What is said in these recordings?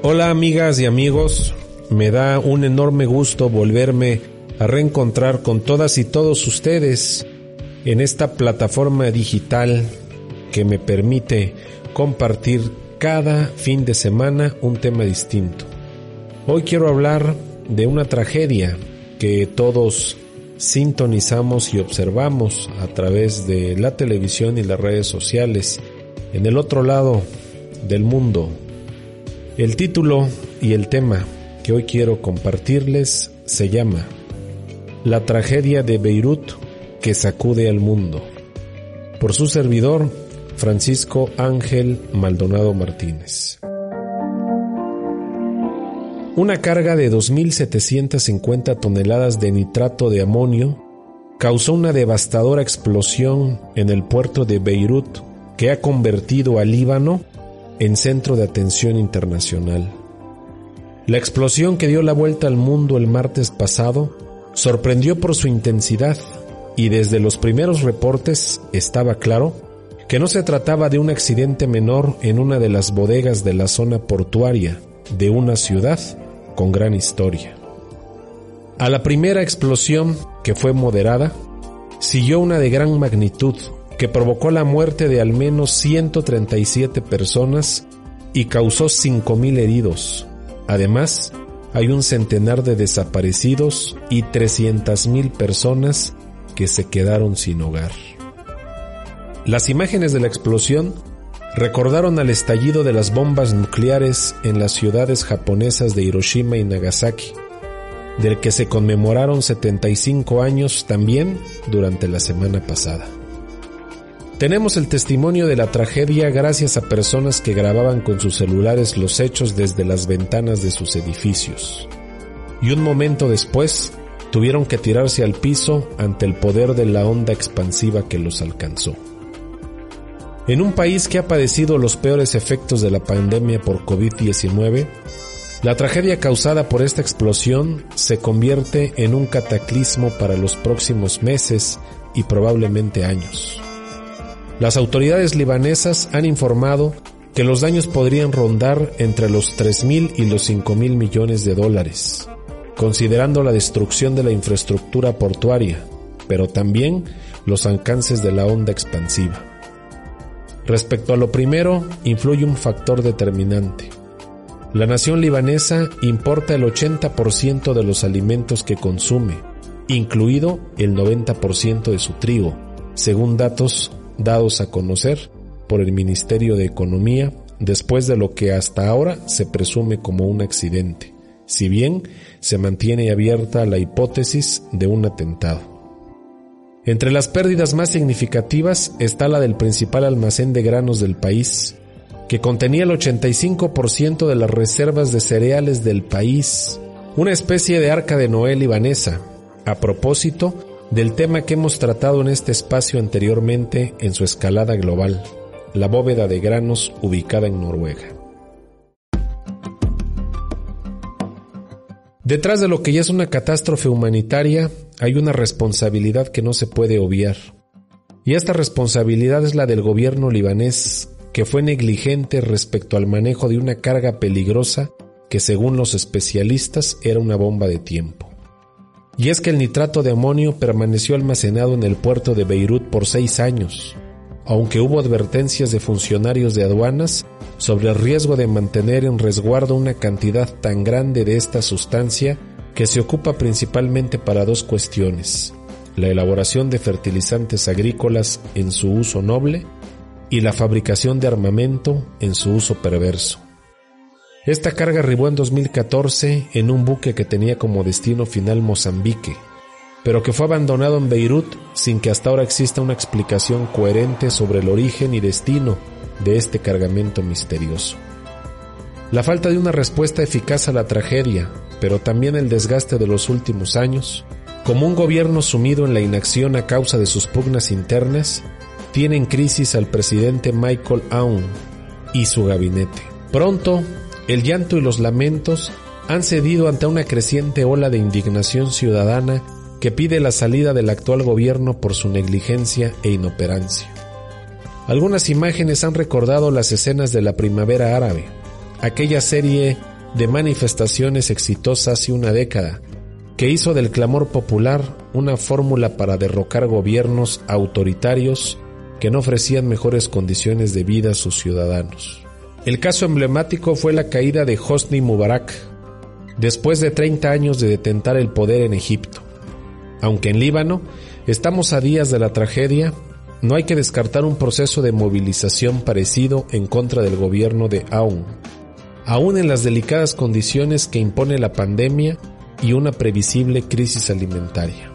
Hola amigas y amigos, me da un enorme gusto volverme a reencontrar con todas y todos ustedes en esta plataforma digital que me permite compartir cada fin de semana un tema distinto. Hoy quiero hablar de una tragedia que todos sintonizamos y observamos a través de la televisión y las redes sociales en el otro lado del mundo. El título y el tema que hoy quiero compartirles se llama La tragedia de Beirut que sacude al mundo. Por su servidor, Francisco Ángel Maldonado Martínez. Una carga de 2.750 toneladas de nitrato de amonio causó una devastadora explosión en el puerto de Beirut que ha convertido al Líbano en centro de atención internacional. La explosión que dio la vuelta al mundo el martes pasado sorprendió por su intensidad y desde los primeros reportes estaba claro que no se trataba de un accidente menor en una de las bodegas de la zona portuaria de una ciudad con gran historia. A la primera explosión, que fue moderada, siguió una de gran magnitud que provocó la muerte de al menos 137 personas y causó 5.000 heridos. Además, hay un centenar de desaparecidos y 300.000 personas que se quedaron sin hogar. Las imágenes de la explosión recordaron al estallido de las bombas nucleares en las ciudades japonesas de Hiroshima y Nagasaki, del que se conmemoraron 75 años también durante la semana pasada. Tenemos el testimonio de la tragedia gracias a personas que grababan con sus celulares los hechos desde las ventanas de sus edificios. Y un momento después, tuvieron que tirarse al piso ante el poder de la onda expansiva que los alcanzó. En un país que ha padecido los peores efectos de la pandemia por COVID-19, la tragedia causada por esta explosión se convierte en un cataclismo para los próximos meses y probablemente años. Las autoridades libanesas han informado que los daños podrían rondar entre los 3.000 y los 5.000 millones de dólares, considerando la destrucción de la infraestructura portuaria, pero también los alcances de la onda expansiva. Respecto a lo primero, influye un factor determinante. La nación libanesa importa el 80% de los alimentos que consume, incluido el 90% de su trigo, según datos dados a conocer por el Ministerio de Economía después de lo que hasta ahora se presume como un accidente, si bien se mantiene abierta la hipótesis de un atentado. Entre las pérdidas más significativas está la del principal almacén de granos del país, que contenía el 85% de las reservas de cereales del país, una especie de arca de Noé libanesa. A propósito, del tema que hemos tratado en este espacio anteriormente en su escalada global, la bóveda de granos ubicada en Noruega. Detrás de lo que ya es una catástrofe humanitaria, hay una responsabilidad que no se puede obviar. Y esta responsabilidad es la del gobierno libanés, que fue negligente respecto al manejo de una carga peligrosa que según los especialistas era una bomba de tiempo. Y es que el nitrato de amonio permaneció almacenado en el puerto de Beirut por seis años, aunque hubo advertencias de funcionarios de aduanas sobre el riesgo de mantener en resguardo una cantidad tan grande de esta sustancia que se ocupa principalmente para dos cuestiones, la elaboración de fertilizantes agrícolas en su uso noble y la fabricación de armamento en su uso perverso. Esta carga arribó en 2014 en un buque que tenía como destino final Mozambique, pero que fue abandonado en Beirut sin que hasta ahora exista una explicación coherente sobre el origen y destino de este cargamento misterioso. La falta de una respuesta eficaz a la tragedia, pero también el desgaste de los últimos años, como un gobierno sumido en la inacción a causa de sus pugnas internas, tiene en crisis al presidente Michael Aoun y su gabinete. Pronto, el llanto y los lamentos han cedido ante una creciente ola de indignación ciudadana que pide la salida del actual gobierno por su negligencia e inoperancia. Algunas imágenes han recordado las escenas de la primavera árabe, aquella serie de manifestaciones exitosas hace una década, que hizo del clamor popular una fórmula para derrocar gobiernos autoritarios que no ofrecían mejores condiciones de vida a sus ciudadanos. El caso emblemático fue la caída de Hosni Mubarak, después de 30 años de detentar el poder en Egipto. Aunque en Líbano estamos a días de la tragedia, no hay que descartar un proceso de movilización parecido en contra del gobierno de Aoun, aún en las delicadas condiciones que impone la pandemia y una previsible crisis alimentaria.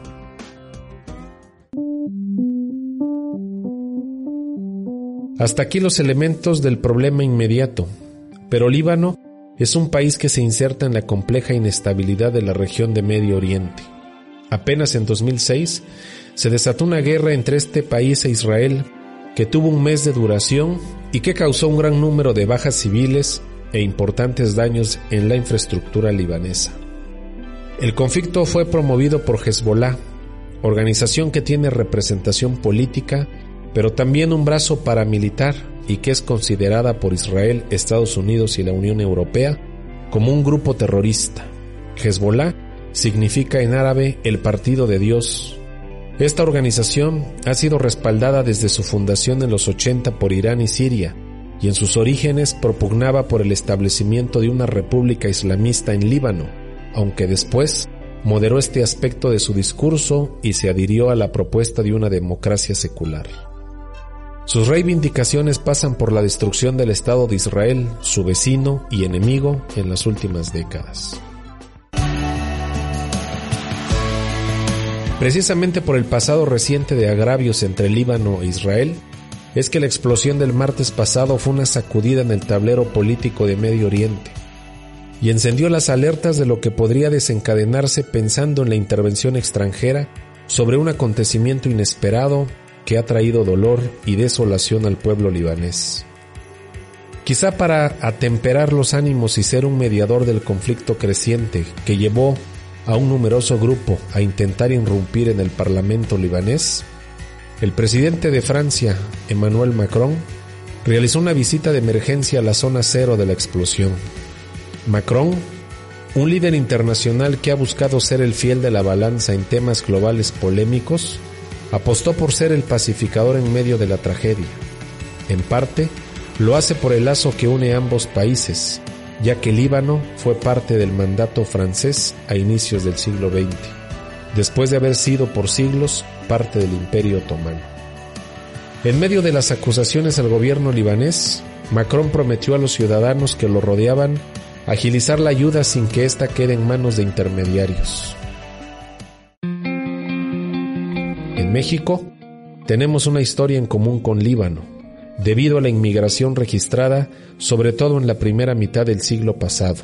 Hasta aquí los elementos del problema inmediato, pero Líbano es un país que se inserta en la compleja inestabilidad de la región de Medio Oriente. Apenas en 2006 se desató una guerra entre este país e Israel que tuvo un mes de duración y que causó un gran número de bajas civiles e importantes daños en la infraestructura libanesa. El conflicto fue promovido por Hezbollah, organización que tiene representación política, pero también un brazo paramilitar y que es considerada por Israel, Estados Unidos y la Unión Europea como un grupo terrorista. Hezbollah significa en árabe el partido de Dios. Esta organización ha sido respaldada desde su fundación en los 80 por Irán y Siria, y en sus orígenes propugnaba por el establecimiento de una república islamista en Líbano, aunque después moderó este aspecto de su discurso y se adhirió a la propuesta de una democracia secular. Sus reivindicaciones pasan por la destrucción del Estado de Israel, su vecino y enemigo en las últimas décadas. Precisamente por el pasado reciente de agravios entre Líbano e Israel, es que la explosión del martes pasado fue una sacudida en el tablero político de Medio Oriente y encendió las alertas de lo que podría desencadenarse pensando en la intervención extranjera sobre un acontecimiento inesperado que ha traído dolor y desolación al pueblo libanés. Quizá para atemperar los ánimos y ser un mediador del conflicto creciente que llevó a un numeroso grupo a intentar irrumpir en el Parlamento libanés, el presidente de Francia, Emmanuel Macron, realizó una visita de emergencia a la zona cero de la explosión. Macron, un líder internacional que ha buscado ser el fiel de la balanza en temas globales polémicos, apostó por ser el pacificador en medio de la tragedia. En parte, lo hace por el lazo que une ambos países, ya que Líbano fue parte del mandato francés a inicios del siglo XX, después de haber sido por siglos parte del Imperio Otomano. En medio de las acusaciones al gobierno libanés, Macron prometió a los ciudadanos que lo rodeaban agilizar la ayuda sin que ésta quede en manos de intermediarios. México, tenemos una historia en común con Líbano, debido a la inmigración registrada sobre todo en la primera mitad del siglo pasado.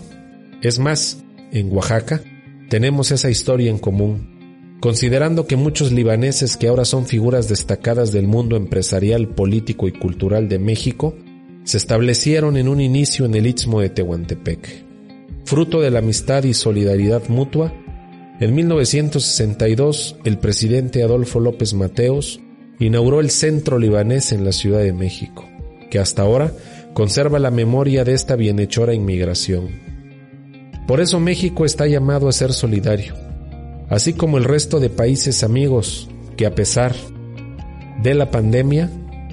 Es más, en Oaxaca, tenemos esa historia en común, Considerando que muchos libaneses que ahora son figuras destacadas del mundo empresarial, político y cultural de México, se establecieron en un inicio en el Istmo de Tehuantepec. Fruto de la amistad y solidaridad mutua, en 1962 el presidente Adolfo López Mateos inauguró el Centro Libanés en la Ciudad de México, que hasta ahora conserva la memoria de esta bienhechora inmigración. Por eso México está llamado a ser solidario así como el resto de países amigos que a pesar de la pandemia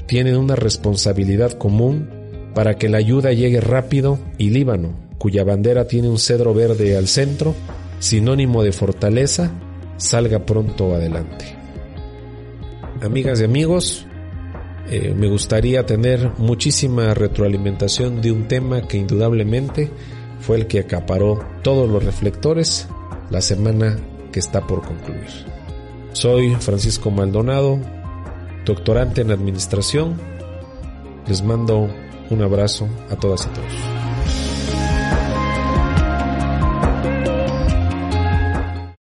tienen una responsabilidad común para que la ayuda llegue rápido y Líbano, cuya bandera tiene un cedro verde al centro, sinónimo de fortaleza, salga pronto adelante. Amigas y amigos, eh, me gustaría tener muchísima retroalimentación de un tema que indudablemente fue el que acaparó todos los reflectores la semana está por concluir. Soy Francisco Maldonado, doctorante en Administración, Les mando un abrazo a todas y todos.